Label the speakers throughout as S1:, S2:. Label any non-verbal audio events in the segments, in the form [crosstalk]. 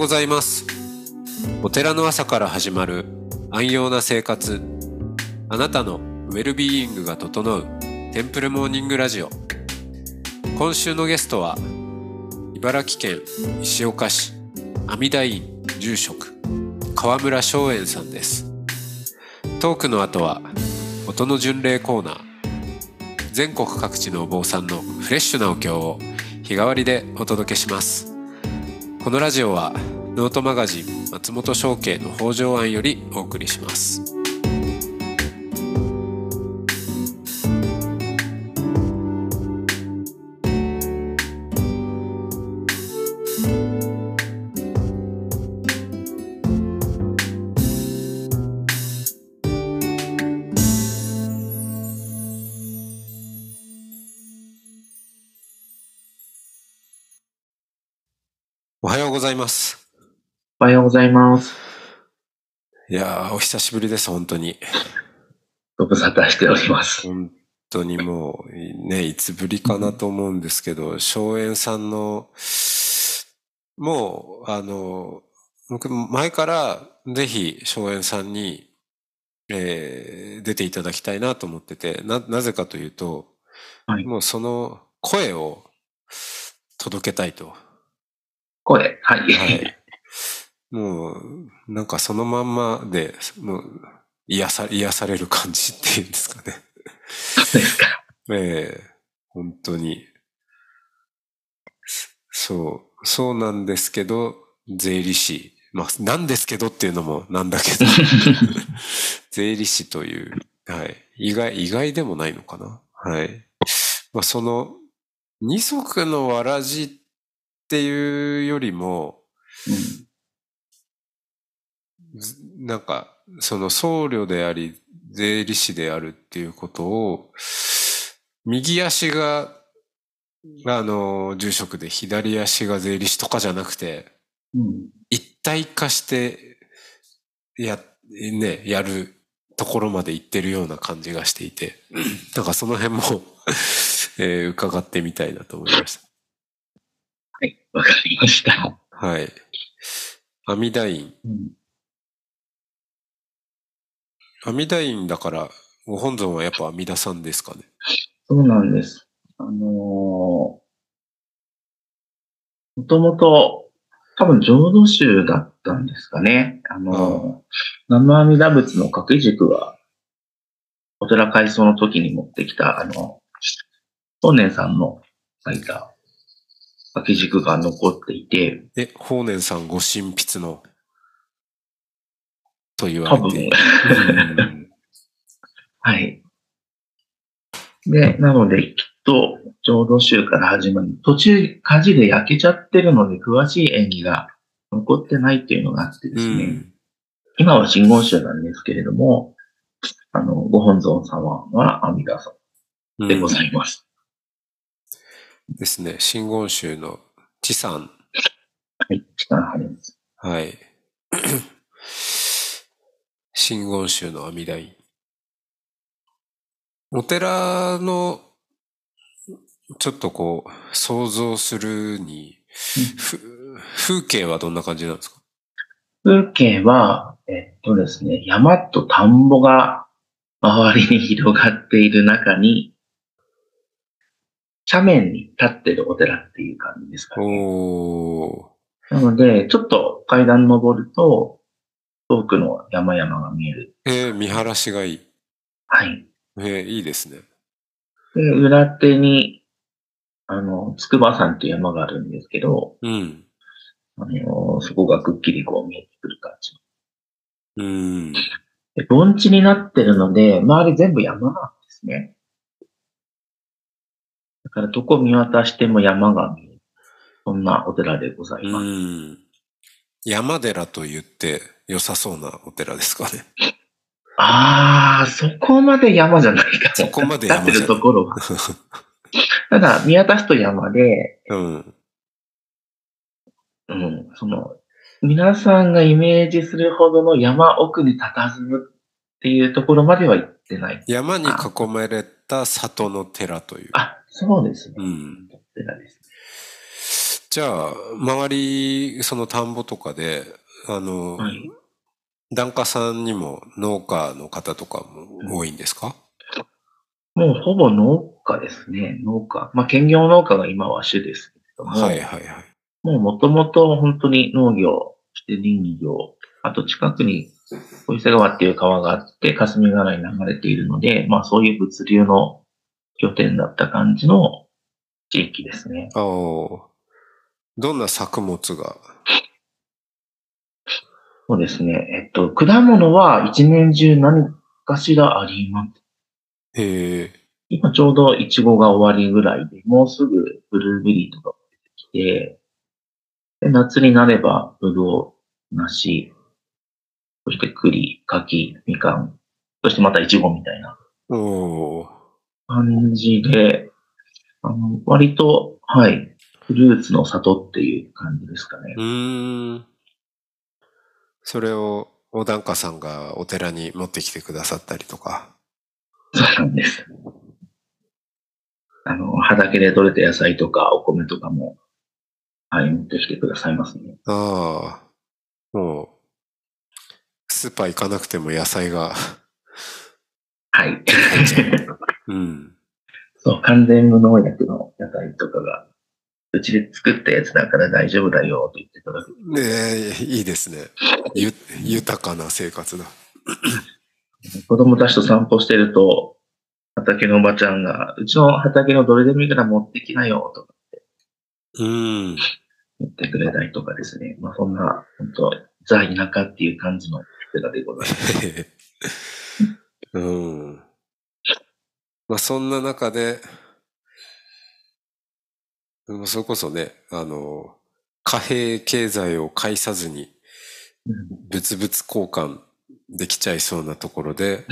S1: ございます。お寺の朝から始まる安養な生活。あなたのウェルビーイングが整うテンプルモーニングラジオ。今週のゲストは茨城県石岡市阿弥陀院住職河村松園さんです。トークの後は音の巡礼コーナー。全国各地のお坊さんのフレッシュなお経を日替わりでお届けします。このラジオはノートマガジン松本商家の北条庵よりお送りします。おはようございます
S2: おはようございます。
S1: いやーお久しぶりです本当に
S2: ご無沙汰しております。
S1: 本当にもうねいつぶりかなと思うんですけど松園さんのもうあの僕前からぜひ松園さんに、えー出ていただきたいなと思っててななぜかというと、
S2: はい
S1: もうその声を届けたいと。
S2: 声、はい。
S1: はい。もう、なんかそのまんまで、もう、癒さ、癒される感じっていうんですかね。
S2: そうですか。[laughs]
S1: ええ本当に。そう、そうなんですけど、税理士。まあ、なんですけどっていうのもなんだけど、[laughs] 税理士という、はい。意外、意外でもないのかな。はい。まあ、その、二足のわらじっていうよりも、
S2: うん
S1: ずなんか、その僧侶であり、税理士であるっていうことを、右足が、あの、住職で左足が税理士とかじゃなくて、
S2: うん
S1: 一体化して、や、ね、やるところまで行ってるような感じがしていて、[clears throat] なんかその辺も、[laughs] えー伺ってみたいなと思いました。
S2: はい、わかりました。
S1: はい。阿弥陀院。
S2: うん
S1: 阿弥陀院だから、ご本尊はやっぱ阿弥陀さんですかね。
S2: そうなんです。あのーもともと、多分浄土宗だったんですかね。あのー南無阿弥陀仏の掛け軸は、お寺改装の時に持ってきた、あの、本年さんの書いた掛け軸が残っていて、
S1: え、法然さんご神筆の、と言われて。
S2: はい。で、なので、きっと、浄土宗から始まり、途中火事で焼けちゃってるので、詳しい演技が残ってないっていうのがあってですね、
S1: うん。
S2: 今は真言宗なんですけれども、あの、ご本尊様は阿弥陀さんでございます。
S1: ですね。真言宗の地さん。
S2: はい、力張ります。
S1: はい。[coughs] 真言宗の阿弥陀院。お寺の、ちょっとこう、想像するに、ふ風景はどんな感じなんですか？
S2: 風景は、えっとですね、山と田んぼが周りに広がっている中に、斜面に立ってるお寺っていう感じですかね。なので、ちょっと階段登ると、遠くの山々が見える。
S1: えー見晴らしがいい。
S2: はい。
S1: えーいいですね。
S2: で、裏手に、あの、筑波山っていう山があるんですけど、
S1: うん。
S2: あの、そこがくっきりこう見えてくる感じ。
S1: うん。
S2: で盆地になってるので、周り全部山なんですね。だからどこ見渡しても山が見える。そんなお寺でございうます。
S1: ん。山寺と言って良さそうなお寺ですかね。[laughs]
S2: あー、そこまで山じゃないかな。
S1: そこまで山じゃない
S2: るところは。[laughs] ただ、見渡すと山で、
S1: うん。
S2: うん、その、皆さんがイメージするほどの山奥に佇むっていうところまでは行ってない。
S1: 山に囲まれた里の寺という。
S2: あ、そうですね。
S1: うん。じゃあ、周り、その田んぼとかで、あの、
S2: はい。
S1: 檀家さんにも農家の方とかも多いんですか、
S2: もうほぼ農家ですね。農家。まあ、兼業農家が今は主ですけれども、
S1: はいはいはい。
S2: もうもともと本当に農業、そして林業、あと近くに小伊勢川っていう川があって、霞ヶ浦に流れているので、まあそういう物流の拠点だった感じの地域ですね。
S1: ああ。どんな作物が？
S2: そうですね。えっと、果物は一年中何かしらあります。
S1: へえ。
S2: 今ちょうどイチゴが終わりぐらいで、もうすぐブルーベリーとか出てきて、で夏になればブドウ、梨、そして栗、柿、みかん、そしてまたイチゴみたいな
S1: おー
S2: 感じで、あの、割と、はい、フルーツの里っていう感じですかね
S1: う。ーん。それを、お檀家さんがお寺に持ってきてくださったりとか。
S2: そうなんです。あの、畑で採れた野菜とかお米とかも、はい、持ってきてくださいますね。
S1: ああ。もう、スーパー行かなくても野菜が、
S2: はい。[laughs]
S1: うん。
S2: そう、完全無農薬の野菜とかが、うちで作ったやつだから大丈夫だよと言っていただく。
S1: ねえ、いいですね。ゆ、豊かな生活だ。[laughs]
S2: 子供たちと散歩してると、畑のおばちゃんが、うちの畑のどれでもいいから持ってきなよとか
S1: うん。
S2: 言ってくれたりとかですね。まあそんな、本当ザ・田舎っていう感じの寺でございます。[laughs]
S1: うん。まあそんな中で、うんそれこそね、あの、貨幣経済を介さずに
S2: うん
S1: 物々交換できちゃいそうなところで、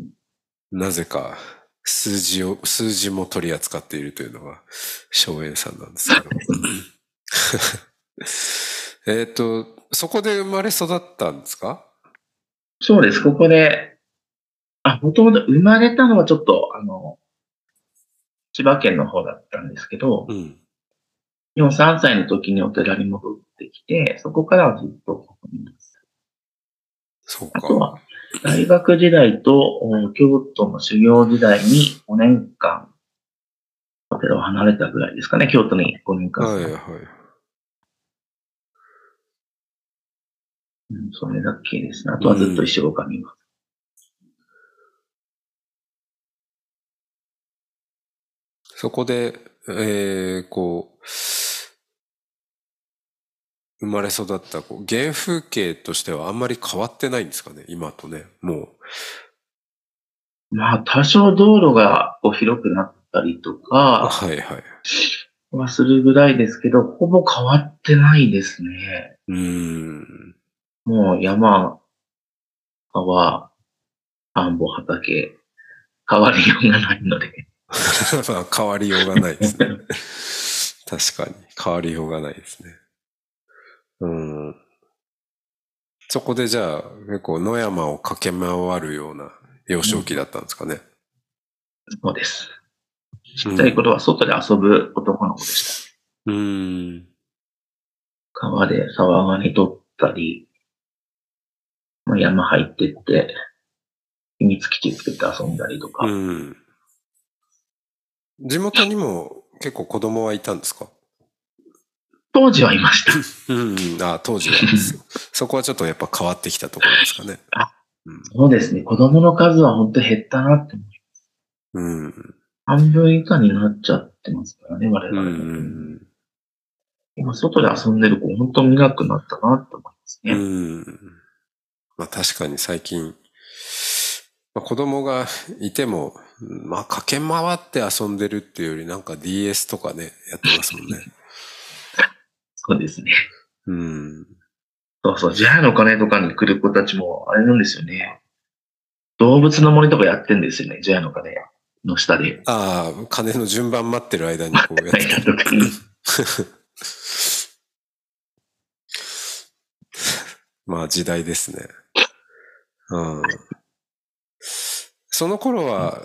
S1: [laughs] なぜか数字を、数字も取り扱っているというのが荘園さんなんですけど。[laughs] えっと、そこで生まれ育ったんですか？
S2: そうです、ここで、あ、もともと生まれたのはちょっと、あの、千葉県の方だったんですけど
S1: う、ん。
S2: 4、3歳の時にお寺に戻ってきて、そこからはずっとここにいます。
S1: そう
S2: あとは
S1: か。、
S2: 大学時代とお京都の修行時代に5年間、お寺を離れたぐらいですかね、京都に5年間。
S1: はいはい。
S2: うん、それだけですね。あとはずっと石岡にいます。
S1: そこで、えー、こう、生まれ育ったこう原風景としてはあんまり変わってないんですかね、今とね。も
S2: まあ、多少道路がこう広くなったりと
S1: う。
S2: か
S1: はいはい。
S2: はするぐらいですけど、ほぼ変わってないですね。
S1: うーん。
S2: もう山、川、田んぼ、畑、変わりようがないので。
S1: ま [laughs] あ変わりようがないですね。確かに。変わりようがないですね。うん。そこでじゃあ、結構野山を駆け回るような幼少期だったんですかね。
S2: そうです。ちっちゃい頃は外で遊ぶ男の子でした。
S1: うーん。
S2: 川で沢ガニ取ったり、まあ、山入ってって、秘密基地作って遊んだりとか。
S1: うん。地元にも結構子供はいたんですか？
S2: 当時はいました。
S1: うん。あ当時は。[laughs] そこはちょっとやっぱ変わってきたところですかね。
S2: あそうですね。子供の数は本当減ったなって思う。
S1: うん。
S2: 半分以下になっちゃってますからね、我
S1: う
S2: 々。
S1: ん。
S2: 今、外で遊んでる子、本当見なくなったなって思います
S1: う
S2: ね。
S1: ん。まあ確かに最近、まあ、子供がいても、まあ駆け回って遊んでるっていうよりなんか DS とかね、やってますもんね。[laughs]
S2: そうですね。
S1: うん。
S2: そうそう、ジャイアの鐘とかに来る子たちも、あれなんですよね。動物の森とかやってんですよね、ジャイアの鐘の下で。
S1: ああ、金の順番待ってる間にこうやって [laughs] [laughs] まあ時代ですね。うん。その頃は、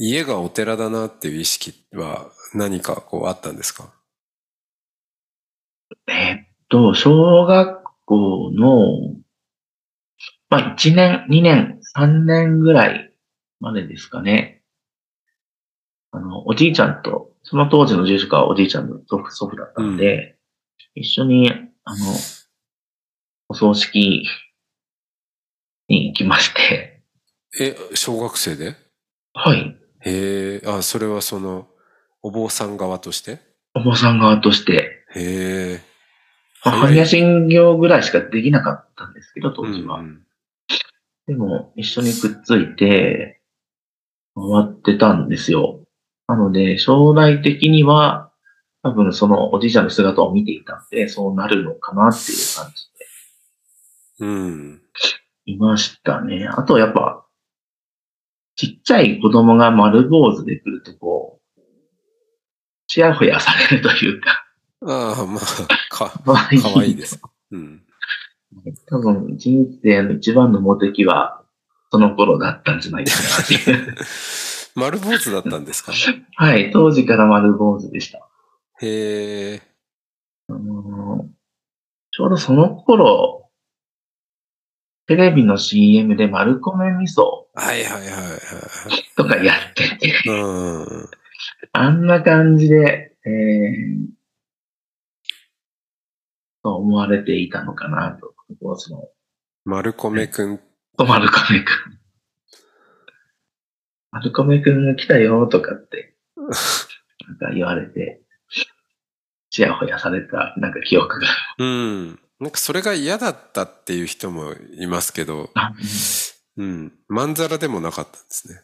S1: 家がお寺だなっていう意識は何かこうあったんですか？
S2: と、小学校の、まあ、1年、2年、3年ぐらいまでですかね。あの、おじいちゃんと、その当時の住職はおじいちゃんの祖父、祖父だったので、一緒に、あの、お葬式に行きまして、
S1: え、小学生で？
S2: はい。
S1: へえ、あ、それはその、お坊さん側として？
S2: お坊さん側として、
S1: へえ。
S2: 母親信行ぐらいしかできなかったんですけど、当時は。
S1: うんうん
S2: でも、一緒にくっついて、回ってたんですよ。なので、将来的には、多分そのおじいちゃんの姿を見ていたんで、そうなるのかなっていう感じで
S1: うん。
S2: いましたね。あとやっぱ、ちっちゃい子供が丸坊主で来るとこう、ちやほやされるというか、
S1: ああ、まあ、か、
S2: かわいい
S1: かわいいです。[laughs] うん。
S2: 多分、人生の一番のモテ期は、その頃だったんじゃないかなっていう。[laughs]
S1: 丸坊主だったんですか？
S2: はい、当時から丸坊主でした。
S1: へえ。
S2: あのちょうどその頃、テレビの CM で丸米味噌
S1: はいはいはいはい。
S2: とかやってて、
S1: うん。
S2: あんな感じで、えー、と思われていたのかなと。こうその、
S1: 丸米くん。
S2: 丸米くん。丸米くんが来たよとかって、なんか言われて、ちやほやされた、なんか記憶が。
S1: うん。なんかそれが嫌だったっていう人もいますけど、
S2: あ
S1: うん。まんざらでもなかったんですね。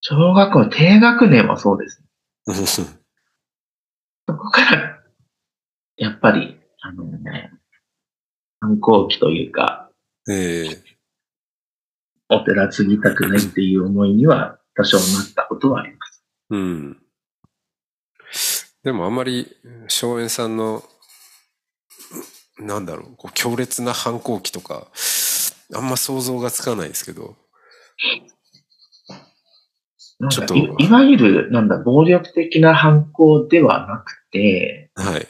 S2: 小学校低学年はそうです。[laughs] そこから、やっぱり、あのね、反抗期というか、
S1: ええ
S2: お寺継ぎたくないっていう思いには多少なったことはあります。
S1: うん。でもあんまり、荘園さんの、なんだろう、こう強烈な反抗期とか、あんま想像がつかないですけど。ちょっと
S2: かいいわゆる、なんだ、暴力的な反抗ではなくて、
S1: はい。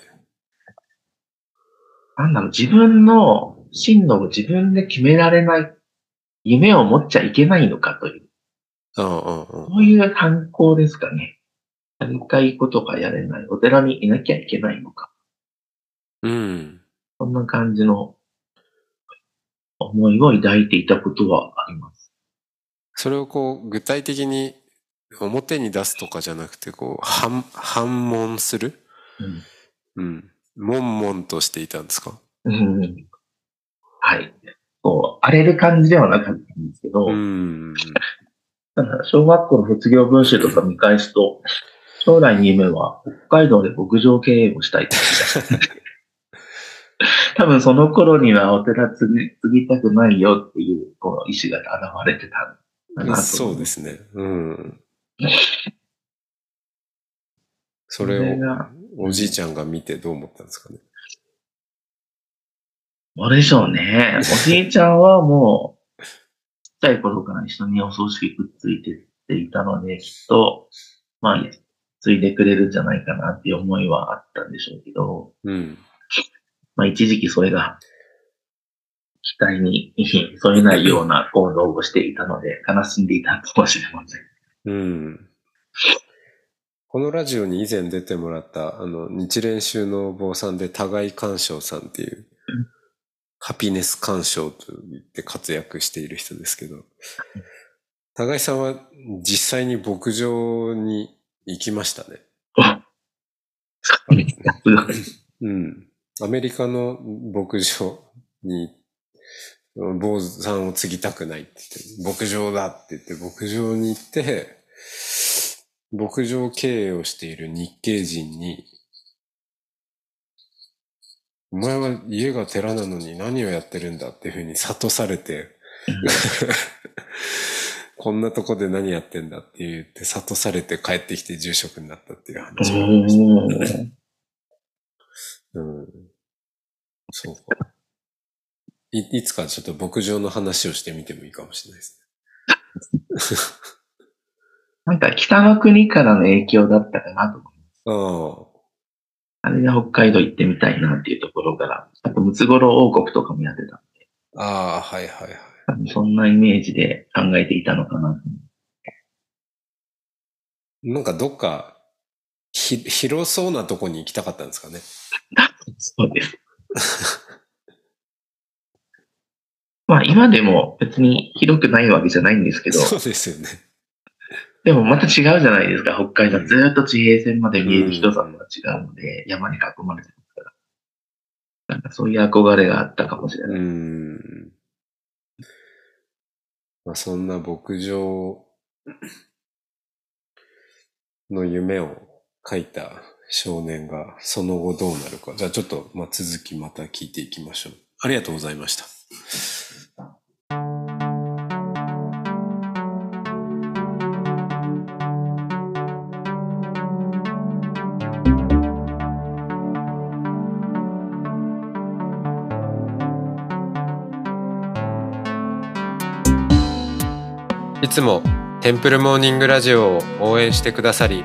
S2: なんだろう、自分の進路を自分で決められない、夢を持っちゃいけないのかという、そういう反抗ですかね。やりたいことがやれない。お寺にいなきゃいけないのか。
S1: うん。
S2: そんな感じの思いを抱いていたことはあります。
S1: それをこう、具体的に表に出すとかじゃなくて、こう、反、反問する？うん。悶々としていたんですか？
S2: うん。うん、はい。こう、荒れる感じではなかったんですけど、
S1: うん。
S2: ただ小学校の卒業文集とか見返すと、将来の夢は北海道で牧場経営をしたいって [laughs] [laughs] 多分その頃にはお寺継ぎ継ぎたくないよっていうこの意思が現れてたんだなと。
S1: そうですね。うん。そ
S2: そ
S1: れをおじいちゃんが見てどう思ったんですかね？
S2: どうでしょうね。おじいちゃんはもう、ちっちゃい頃から一緒にお葬式くっついてっていたので、きっと、まあ、継いでくれるんじゃないかなっていう思いはあったんでしょうけど、
S1: うん。
S2: まあ一時期それが、期待に添えないような行動をしていたので、悲しんでいたかもしれません。
S1: うん。このラジオに以前出てもらった、あの、日蓮宗のお坊さんで、互い鑑賞さんっていう、ハピネス鑑賞と言って活躍している人ですけど、互いさんは実際に牧場に行きましたね。[laughs] うん。アメリカの牧場に、坊さんを継ぎたくないって言って、牧場だって言って、牧場に行って、牧場経営をしている日系人に、お前は家が寺なのに何をやってるんだっていうふうに諭されて、[laughs] こんなとこで何やってんだって言って諭されて帰ってきて住職になったっていう話がありました。うん。そうか。い、いつかちょっと牧場の話をしてみてもいいかもしれないです [laughs]
S2: なんか北の国からの影響だったかなと思います。
S1: ね。
S2: あれで北海道行ってみたいなっていうところから、あとムツゴロウ王国とかもやってたん
S1: ああ、はいはいはい。
S2: そんなイメージで考えていたのかな。
S1: なんかどっか、ひ、広そうなとこに行きたかったんですかね。
S2: そうです。[laughs] まあ今でも別に広くないわけじゃないんですけど、
S1: そうですよね。
S2: でもまた違うじゃないですか。北海道ずーっと地平線まで見える人さんとは違うので、山に囲まれてますから。なんかそういう憧れがあったかもしれ
S1: う
S2: ない。
S1: ん。まあそんな牧場の夢を書いた少年がその後どうなるか。じゃあちょっと、まあ、続きまた聞いていきましょう。ありがとうございました。いつもテンプルモーニングラジオを応援してくださり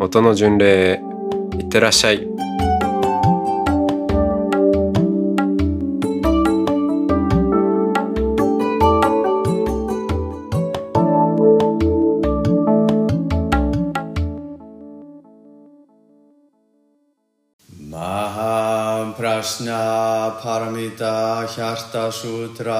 S1: 音の巡礼いってらっしゃい。
S3: Prasna Paramita Hjarta Sutra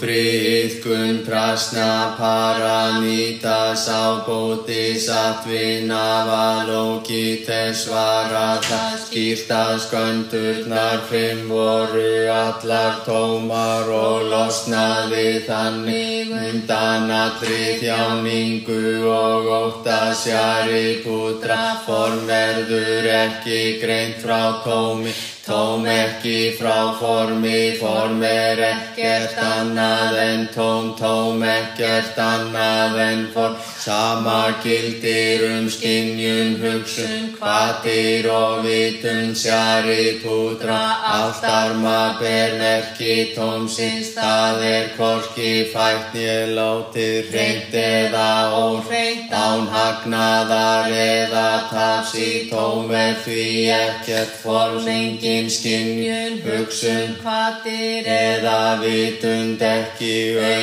S3: पुत्रे djúbrið gunn Prashna Paramita Sá bóti sattvina Valóki Tesvara Það skýrt að sköndurnar Fimm voru allar tómar Og losnaði þannig. Undan allri þjáningu og óta sjari putra form verður ekki greint frá tómi tóm ekki frá formi. Form er ekkert annað en tóm tóm ekkert annað en form sama gildir um skinnjun hugsun hvatir og vitun sjari putra allt arma ber merki tómsins það er korki fætt ég látið reynd eða óhreint. Án hagnaðar eða taps í tóm er því ekkert form. Engin skinnjun hugsun hvatir eða vitund ekki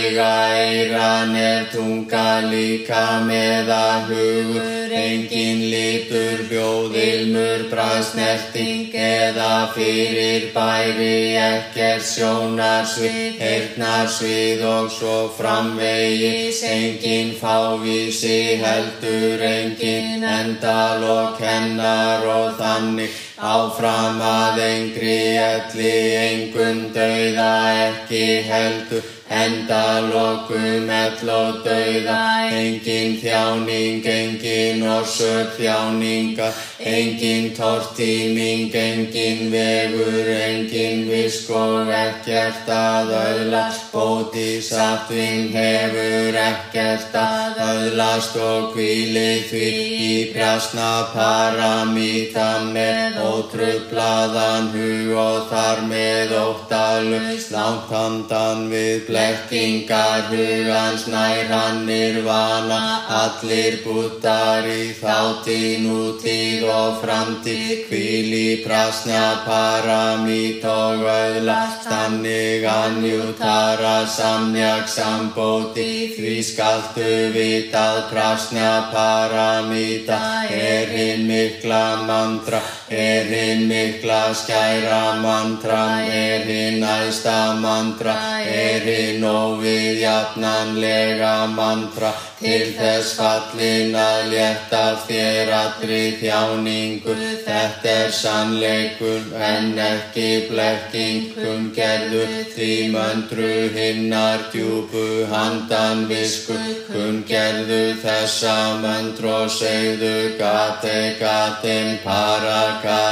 S3: auga eiran er tunga líka meða hugur engin litur hljóðilmur bræðsnerting eða fyrir bæri ekkert sjónarsvið heyrnarsvið og svo framvegis. Engin fávísi heldur engin endal og kennar og þannig áfram að engri elli engun dauða ekki heldur enda lokum ell og dauða. Engin þjáning, engin orsök þjáninga engin tortíming, engin vegur engin visk og ekkert að öðlast bótisattvinn hefur ekkert að öðlast og hvíli því í prjasna paramíta með ótrublaðan hug og þar með ótta endalaus langt handan við blekkingar hugans nær hann nirvana. Allir búttar í þátti nútíð og framtíð. Hvíl í prasna paramít og öðlast þannig anjútara samnjag sambóti. Því skaltu vitað prasna paramíta. Er hinn mikla mantra er hinn mikla skæra mantra er hinn æsta mantra er hinn óviðjafnanlega mantra. Til þess fallin að létta þér allri þjáningu. Þetta er sannleikur en ekki blekkingum gerðu. Því möndru hinnar djúbu handan visku. Kun gerðu þessa möndru og segðu gate gatem paragate Parasamgate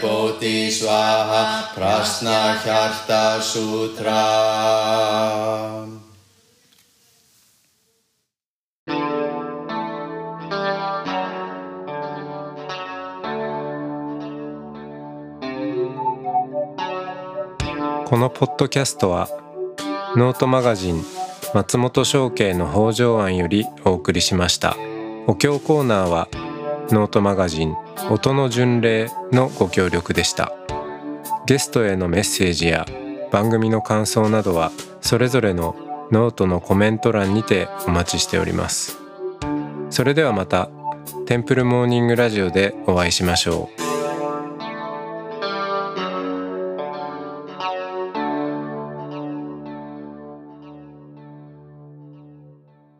S3: Bodhi Svaha Prasna Hjarta Sutra.
S1: このポッドキャストはノートマガジン松本紹圭の方丈庵よりお送りしました。お経コーナーはノートマガジン音の巡礼のご協力でした。ゲストへのメッセージや番組の感想などはそれぞれのノートのコメント欄にてお待ちしております。それではまたテンプルモーニングラジオでお会いしましょう。